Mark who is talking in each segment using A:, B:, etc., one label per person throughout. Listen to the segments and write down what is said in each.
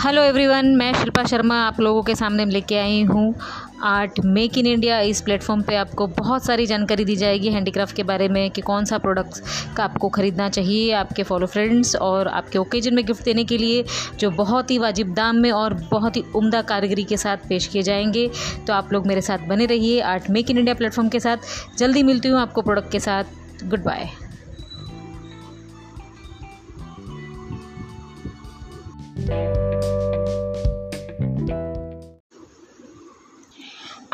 A: Hello everyone मैं शिल्पा शर्मा आप लोगों के सामने लेके आई हूँ आर्ट मेक इन इंडिया। इस प्लेटफॉर्म पे आपको बहुत सारी जानकारी दी जाएगी हैंडीक्राफ्ट के बारे में कि कौन सा प्रोडक्ट्स का आपको ख़रीदना चाहिए आपके फॉलो फ्रेंड्स और आपके ओकेजन में गिफ्ट देने के लिए, जो बहुत ही वाजिब दाम में और बहुत ही उम्दा कारीगरी के साथ पेश किए जाएँगे। तो आप लोग मेरे साथ बने रहिए art make in India platform के साथ। जल्दी मिलती हूँ आपको प्रोडक्ट के साथ। Good bye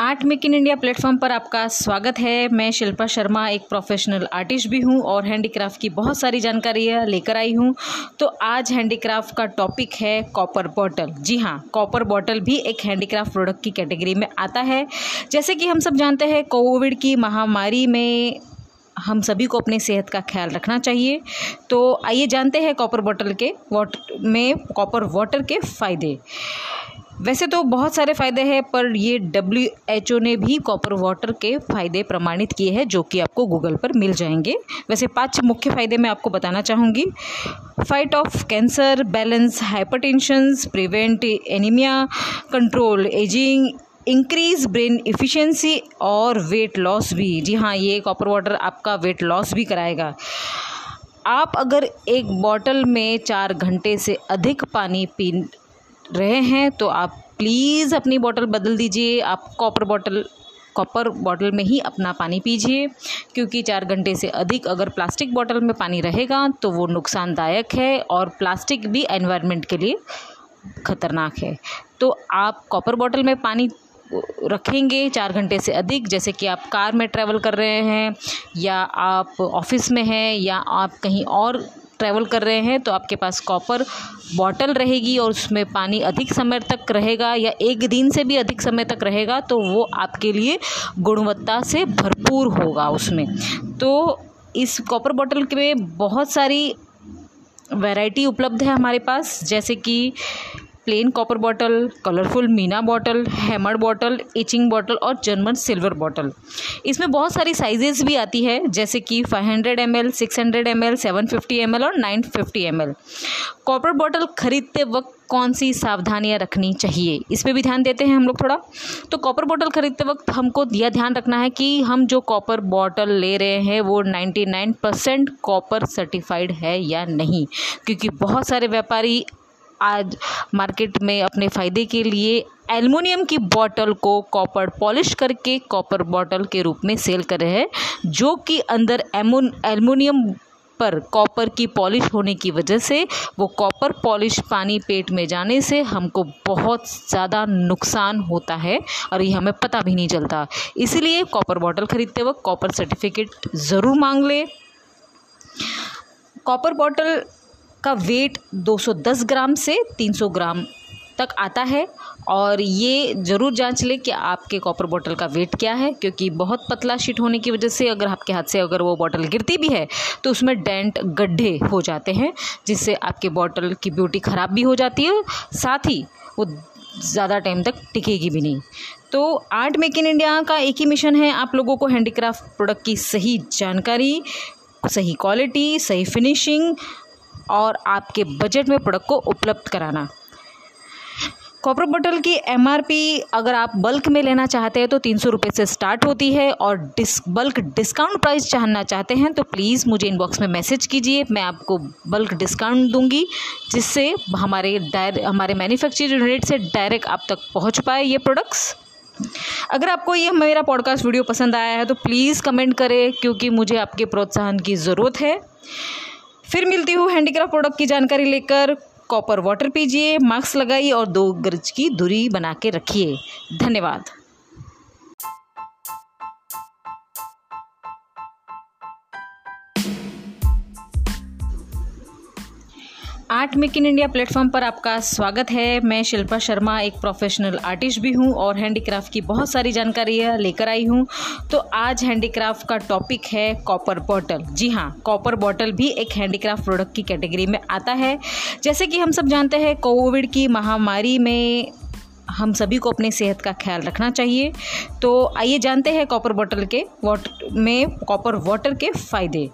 A: art make in India platform पर आपका स्वागत है। मैं शिल्पा शर्मा, एक प्रोफेशनल आर्टिस्ट भी हूँ और हैंडीक्राफ्ट की बहुत सारी जानकारियाँ लेकर आई हूँ। तो आज हैंडीक्राफ्ट का टॉपिक है कॉपर बॉटल जी हाँ कॉपर बॉटल भी एक हैंडीक्राफ्ट प्रोडक्ट की कैटेगरी में आता है। जैसे कि हम सब जानते हैं कोविड की महामारी में हम सभी को अपनी सेहत का ख्याल रखना चाहिए। तो आइए जानते हैं कॉपर बॉटल के वाटर में कॉपर वाटर के फ़ायदे। वैसे तो बहुत सारे फ़ायदे हैं, पर ये डब्ल्यू एच ओ ने भी कॉपर वाटर के फ़ायदे प्रमाणित किए हैं, जो कि आपको गूगल पर मिल जाएँगे। वैसे पाँच मुख्य फ़ायदे मैं आपको बताना चाहूँगी। Fight of cancer balance hypertension prevent anaemia control ageing increase brain efficiency और वेट लॉस भी। जी हाँ ये कॉपर वाटर आपका वेट लॉस भी कराएगा। आप अगर एक बॉटल में चार घंटे से अधिक पानी पी रहे हैं तो आप प्लीज़ अपनी बॉटल बदल दीजिए। आप कॉपर बॉटल कॉपर बॉटल में ही अपना पानी पीजिए, क्योंकि चार घंटे से अधिक अगर प्लास्टिक बॉटल में पानी रहेगा तो वो नुकसानदायक है और प्लास्टिक भी एनवायरनमेंट के लिए ख़तरनाक है। तो आप कॉपर बॉटल में पानी रखेंगे चार घंटे से अधिक, जैसे कि आप कार में ट्रैवल कर रहे हैं, या आप ऑफ़िस में हैं, या आप कहीं और ट्रैवल कर रहे हैं तो आपके पास कॉपर बॉटल रहेगी और उसमें पानी अधिक समय तक रहेगा या एक दिन से भी अधिक समय तक रहेगा तो वो आपके लिए गुणवत्ता से भरपूर होगा उसमें। तो इस कॉपर बॉटल के बहुत सारी वैरायटी उपलब्ध है हमारे पास, जैसे कि plain copper bottle colourful meena bottle hammer bottle etching bottle और जर्मन सिल्वर बॉटल इसमें बहुत सारी साइजेस भी आती है, जैसे कि 500 hundred M L six hundred M L seven fifty M L और nine fifty M L copper bottle खरीदते वक्त कौन सी सावधानियाँ रखनी चाहिए? इस पर भी ध्यान देते हैं हम लोग थोड़ा। तो कॉपर बॉटल खरीदते वक्त हमको यह ध्यान रखना है कि हम जो कॉपर बॉटल ले रहे हैं, वो 99 परसेंट कॉपर सर्टिफाइड है या नहीं? क्योंकि बहुत सारे व्यापारी आज मार्केट में अपने फ़ायदे के लिए एलुमिनियम की बॉटल को कॉपर पॉलिश करके कॉपर बॉटल के रूप में सेल कर रहे हैं, जो कि अंदर एलुमिनियम पर कॉपर की पॉलिश होने की वजह से वो कॉपर पॉलिश पानी पेट में जाने से हमको बहुत ज़्यादा नुकसान होता है और ये हमें पता भी नहीं चलता। इसीलिए कॉपर बॉटल ख़रीदते वक्त कॉपर सर्टिफिकेट ज़रूर मांग लें। कॉपर बॉटल का वेट 210 ग्राम से 300 ग्राम तक आता है। और ये ज़रूर जाँच लें कि आपके कॉपर बॉटल का वेट क्या है, क्योंकि बहुत पतला शीट होने की वजह से अगर आपके हाथ से अगर वो बॉटल गिरती भी है तो उसमें डेंट गड्ढे हो जाते हैं, जिससे आपके बॉटल की ब्यूटी ख़राब भी हो जाती है, साथ ही वो ज़्यादा टाइम तक टिकेगी भी नहीं। तो आर्ट मेक इन इंडिया का एक ही मिशन है आप लोगों को हैंडीक्राफ्ट प्रोडक्ट की सही जानकारी, सही क्वालिटी सही फिनिशिंग और आपके बजट में प्रोडक्ट को उपलब्ध कराना। कॉपर बॉटल की एमआरपी अगर आप बल्क में लेना चाहते हैं तो तीन सौ रुपये से स्टार्ट होती है और डिस बल्क डिस्काउंट प्राइस जानना चाहते हैं तो प्लीज़ मुझे इनबॉक्स में मैसेज कीजिए, मैं आपको बल्क डिस्काउंट दूँगी, जिससे हमारे डायर हमारे मैन्युफैक्चर यूनिट से डायरेक्ट आप तक पहुँच पाए ये प्रोडक्ट्स अगर आपको ये मेरा पॉडकास्ट वीडियो पसंद आया है तो प्लीज़ कमेंट करें, क्योंकि मुझे आपके प्रोत्साहन की ज़रूरत है। फिर मिलती हूँ हैंडीक्राफ्ट प्रोडक्ट की जानकारी लेकर। कॉपर वाटर पीजिए मास्क लगाइए और दो गज की दूरी बना के रखिए। धन्यवाद। Art make in India platform पर आपका स्वागत है। मैं शिल्पा शर्मा, एक प्रोफेशनल आर्टिस्ट भी हूँ और हैंडीक्राफ्ट की बहुत सारी जानकारियाँ लेकर आई हूँ। तो आज हैंडीक्राफ्ट का टॉपिक है कॉपर बॉटल जी हाँ कॉपर बॉटल भी एक हैंडीक्राफ्ट प्रोडक्ट की कैटेगरी में आता है। जैसे कि हम सब जानते हैं कोविड की महामारी में हम सभी को अपनी सेहत का ख्याल रखना चाहिए। तो आइए जानते हैं कॉपर बॉटल के वाटर में कॉपर वाटर के फ़ायदे।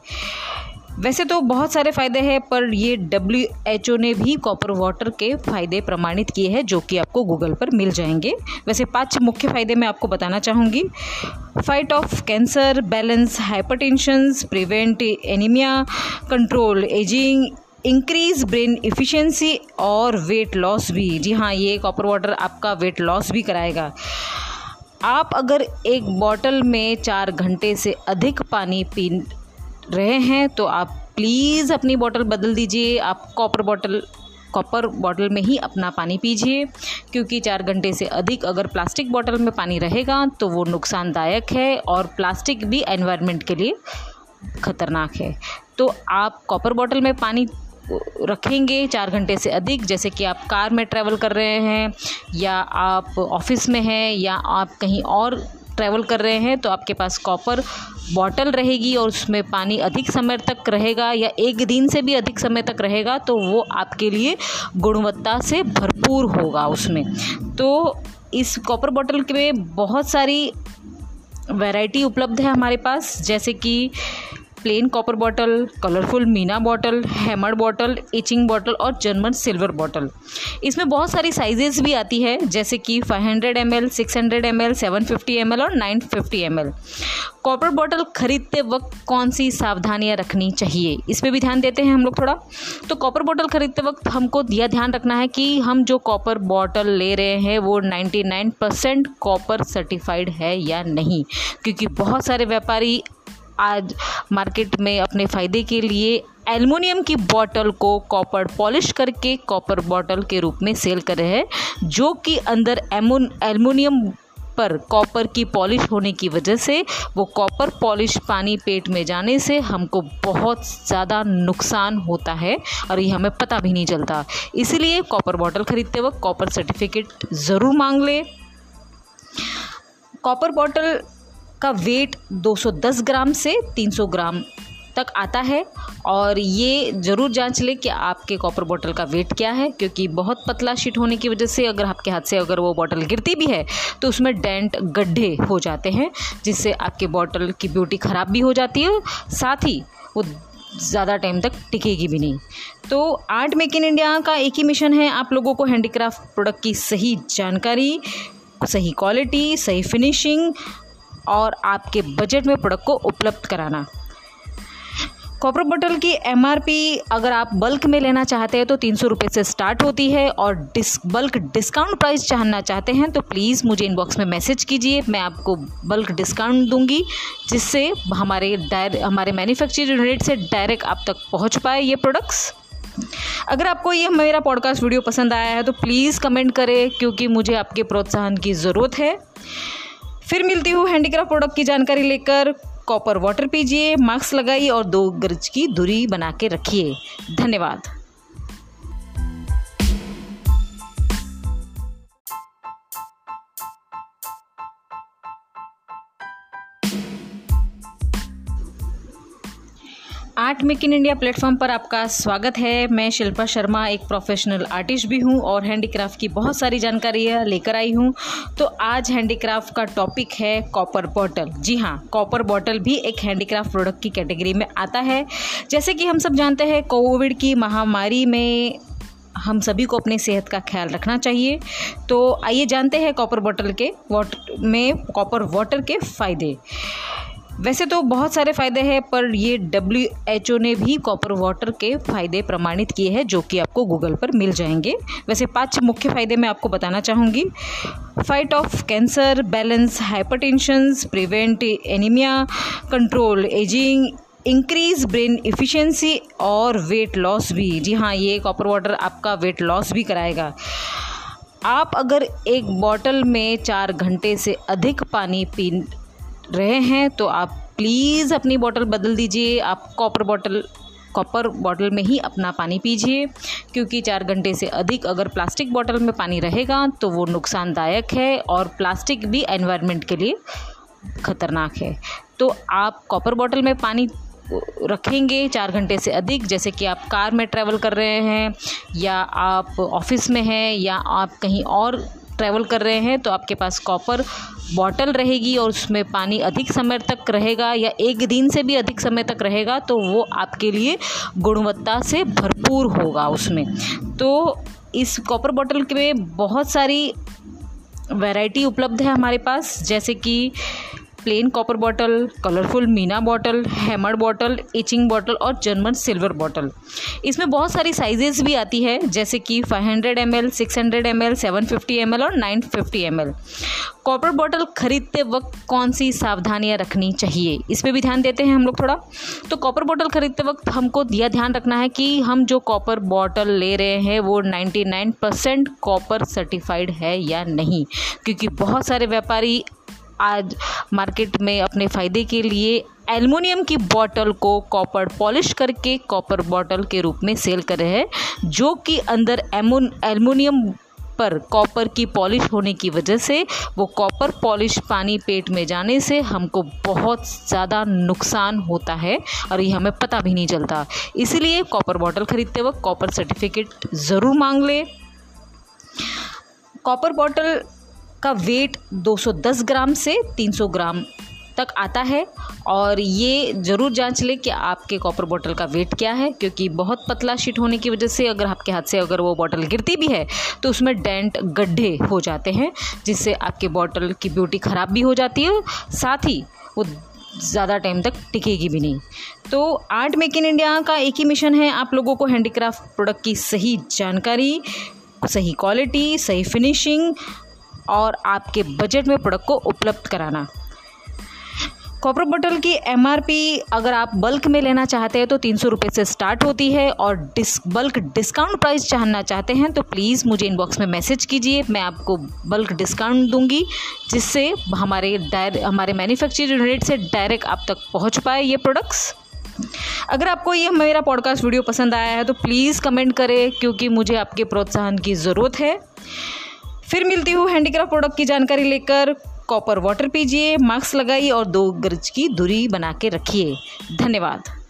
A: वैसे तो बहुत सारे फ़ायदे हैं, पर ये डब्ल्यू एच ओ ने भी कॉपर वाटर के फ़ायदे प्रमाणित किए हैं, जो कि आपको गूगल पर मिल जाएँगे। वैसे पाँच मुख्य फ़ायदे मैं आपको बताना चाहूँगी। Fight of cancer balance hypertension prevent anaemia control ageing increase brain efficiency और वेट लॉस भी। जी हाँ ये कॉपर वाटर आपका वेट लॉस भी कराएगा। आप अगर एक बॉटल में चार घंटे से अधिक पानी पी रहे हैं तो आप प्लीज़ अपनी बॉटल बदल दीजिए। आप कॉपर बॉटल कॉपर बॉटल में ही अपना पानी पीजिए, क्योंकि चार घंटे से अधिक अगर प्लास्टिक बॉटल में पानी रहेगा तो वो नुकसानदायक है और प्लास्टिक भी एनवायरनमेंट के लिए ख़तरनाक है। तो आप कॉपर बॉटल में पानी रखेंगे चार घंटे से अधिक, जैसे कि आप कार में ट्रैवल कर रहे हैं, या आप ऑफ़िस में हैं, या आप कहीं और ट्रैवल कर रहे हैं तो आपके पास कॉपर बॉटल रहेगी और उसमें पानी अधिक समय तक रहेगा या एक दिन से भी अधिक समय तक रहेगा तो वो आपके लिए गुणवत्ता से भरपूर होगा उसमें। तो इस कॉपर बॉटल के में बहुत सारी वैरायटी उपलब्ध है हमारे पास, जैसे कि plain copper bottle, colourful Meena bottle, hammer bottle, etching bottle और जर्मन सिल्वर बॉटल। इसमें बहुत सारी साइजेस भी आती है, जैसे कि 500 hundred M L six hundred M L seven fifty M L और nine fifty M L copper bottle खरीदते वक्त कौन सी सावधानियाँ रखनी चाहिए? इस पर भी ध्यान देते हैं हम लोग थोड़ा। तो कॉपर बॉटल खरीदते वक्त हमको यह ध्यान रखना है कि हम जो कॉपर बॉटल ले रहे हैं, वो 99 परसेंट कॉपर सर्टिफाइड है या नहीं? क्योंकि बहुत सारे व्यापारी आज मार्केट में अपने फ़ायदे के लिए एलुमिनियम की बॉटल को कॉपर पॉलिश करके कॉपर बॉटल के रूप में सेल कर रहे हैं, जो कि अंदर एलुमिनियम पर कॉपर की पॉलिश होने की वजह से, वो कॉपर पॉलिश पानी पेट में जाने से हमको बहुत ज़्यादा नुकसान होता है और ये हमें पता भी नहीं चलता। इसलिए कॉपर बॉटल ख़रीदते वक्त कॉपर सर्टिफिकेट ज़रूर मांग लें। कॉपर बॉटल का वेट 210 ग्राम से 300 ग्राम तक आता है। और ये ज़रूर जाँच लें कि आपके कॉपर बॉटल का वेट क्या है, क्योंकि बहुत पतला शीट होने की वजह से अगर आपके हाथ से अगर वो बॉटल गिरती भी है तो उसमें डेंट गड्ढे हो जाते हैं, जिससे आपके बॉटल की ब्यूटी ख़राब भी हो जाती है, साथ ही वो ज़्यादा टाइम तक टिकेगी भी नहीं। तो आर्ट मेक इन इंडिया का एक ही मिशन है, आप लोगों को हैंडीक्राफ्ट प्रोडक्ट की सही जानकारी, सही क्वालिटी सही फिनिशिंग और आपके बजट में प्रोडक्ट को उपलब्ध कराना। कॉपर बॉटल की एमआरपी अगर आप बल्क में लेना चाहते हैं तो तीन सौ रुपये से स्टार्ट होती है और डिस बल्क डिस्काउंट प्राइस जानना चाहते हैं तो प्लीज़ मुझे इनबॉक्स में मैसेज कीजिए, मैं आपको बल्क डिस्काउंट दूँगी, जिससे हमारे डायरेक्ट हमारे मैन्युफैक्चर यूनिट से डायरेक्ट आप तक पहुँच पाए ये प्रोडक्ट्स अगर आपको ये मेरा पॉडकास्ट वीडियो पसंद आया है तो प्लीज़ कमेंट करें, क्योंकि मुझे आपके प्रोत्साहन की ज़रूरत है। फिर मिलती हूँ हैंडीक्राफ्ट प्रोडक्ट की जानकारी लेकर। कॉपर वाटर पीजिए मास्क लगाइए और दो गज की दूरी बना के रखिए। धन्यवाद। Art make in India platform पर आपका स्वागत है। मैं शिल्पा शर्मा, एक प्रोफेशनल आर्टिस्ट भी हूँ और हैंडीक्राफ्ट की बहुत सारी जानकारियाँ लेकर आई हूँ। तो आज हैंडीक्राफ्ट का टॉपिक है कॉपर बॉटल जी हाँ कॉपर बॉटल भी एक हैंडीक्राफ्ट प्रोडक्ट की कैटेगरी में आता है। जैसे कि हम सब जानते हैं कोविड की महामारी में हम सभी को अपनी सेहत का ख्याल रखना चाहिए। तो आइए जानते हैं कॉपर बॉटल के वाटर में कॉपर वाटर के फ़ायदे। वैसे तो बहुत सारे फ़ायदे हैं, पर ये डब्ल्यू एच ओ ने भी कॉपर वाटर के फ़ायदे प्रमाणित किए हैं, जो कि आपको गूगल पर मिल जाएँगे। वैसे पाँच मुख्य फ़ायदे मैं आपको बताना चाहूँगी। Fight of cancer balance hypertension prevent anaemia control ageing increase brain efficiency और वेट लॉस भी। जी हाँ ये कॉपर वाटर आपका वेट लॉस भी कराएगा। आप अगर एक बॉटल में चार घंटे से अधिक पानी पी रहे हैं तो आप प्लीज़ अपनी बॉटल बदल दीजिए। आप कॉपर बॉटल कॉपर बॉटल में ही अपना पानी पीजिए, क्योंकि चार घंटे से अधिक अगर प्लास्टिक बॉटल में पानी रहेगा तो वो नुकसानदायक है और प्लास्टिक भी एनवायरनमेंट के लिए ख़तरनाक है। तो आप कॉपर बॉटल में पानी रखेंगे चार घंटे से अधिक, जैसे कि आप कार में ट्रैवल कर रहे हैं, या आप ऑफ़िस में हैं, या आप कहीं और ट्रैवल कर रहे हैं तो आपके पास कॉपर बॉटल रहेगी और उसमें पानी अधिक समय तक रहेगा या एक दिन से भी अधिक समय तक रहेगा तो वो आपके लिए गुणवत्ता से भरपूर होगा उसमें। तो इस कॉपर बॉटल के में बहुत सारी वैरायटी उपलब्ध है हमारे पास, जैसे कि plain copper bottle, colourful Meena bottle, hammer bottle, etching bottle और जर्मन सिल्वर बॉटल। इसमें बहुत सारी साइजेस भी आती है, जैसे कि 500 hundred M L six hundred M L seven fifty M L और nine fifty M L copper bottle खरीदते वक्त कौन सी सावधानियाँ रखनी चाहिए? इस पर भी ध्यान देते हैं हम लोग थोड़ा। तो कॉपर बॉटल खरीदते वक्त हमको यह ध्यान रखना है कि हम जो कॉपर बॉटल ले रहे हैं, वो 99 परसेंट कॉपर सर्टिफाइड है या नहीं? क्योंकि बहुत सारे व्यापारी आज मार्केट में अपने फ़ायदे के लिए एल्युमिनियम की बॉटल को कॉपर पॉलिश करके कॉपर बॉटल के रूप में सेल कर रहे हैं, जो कि अंदर एल्युमिनियम पर कॉपर की पॉलिश होने की वजह से, वो कॉपर पॉलिश पानी पेट में जाने से हमको बहुत ज़्यादा नुकसान होता है और ये हमें पता भी नहीं चलता। इसलिए कॉपर बॉटल ख़रीदते वक्त कॉपर सर्टिफिकेट ज़रूर मांग लें। कॉपर बॉटल का वेट 210 ग्राम से 300 ग्राम तक आता है। और ये ज़रूर जाँच लें कि आपके कॉपर बॉटल का वेट क्या है, क्योंकि बहुत पतला शीट होने की वजह से अगर आपके हाथ से अगर वो बॉटल गिरती भी है तो उसमें डेंट गड्ढे हो जाते हैं, जिससे आपके बॉटल की ब्यूटी ख़राब भी हो जाती है, साथ ही वो ज़्यादा टाइम तक टिकेगी भी नहीं। तो आर्ट मेक इन इंडिया का एक ही मिशन है, आप लोगों को हैंडीक्राफ्ट प्रोडक्ट की सही जानकारी, सही क्वालिटी सही फिनिशिंग और आपके बजट में प्रोडक्ट को उपलब्ध कराना। कॉपर बॉटल की एमआरपी अगर आप बल्क में लेना चाहते हैं तो तीन सौ रुपये से स्टार्ट होती है और डिस बल्क डिस्काउंट प्राइस जानना चाहते हैं तो प्लीज़ मुझे इनबॉक्स में मैसेज कीजिए, मैं आपको बल्क डिस्काउंट दूँगी, जिससे हमारे डायरे हमारे मैन्युफैक्चरिंग यूनिट से डायरेक्ट आप तक पहुँच पाए ये प्रोडक्ट्स अगर आपको ये मेरा पॉडकास्ट वीडियो पसंद आया है तो प्लीज़ कमेंट करें, क्योंकि मुझे आपके प्रोत्साहन की ज़रूरत है। फिर मिलती हूँ हैंडीक्राफ्ट प्रोडक्ट की जानकारी लेकर। कॉपर वाटर पीजिए मास्क लगाइए और दो गज की दूरी बना के रखिए। धन्यवाद।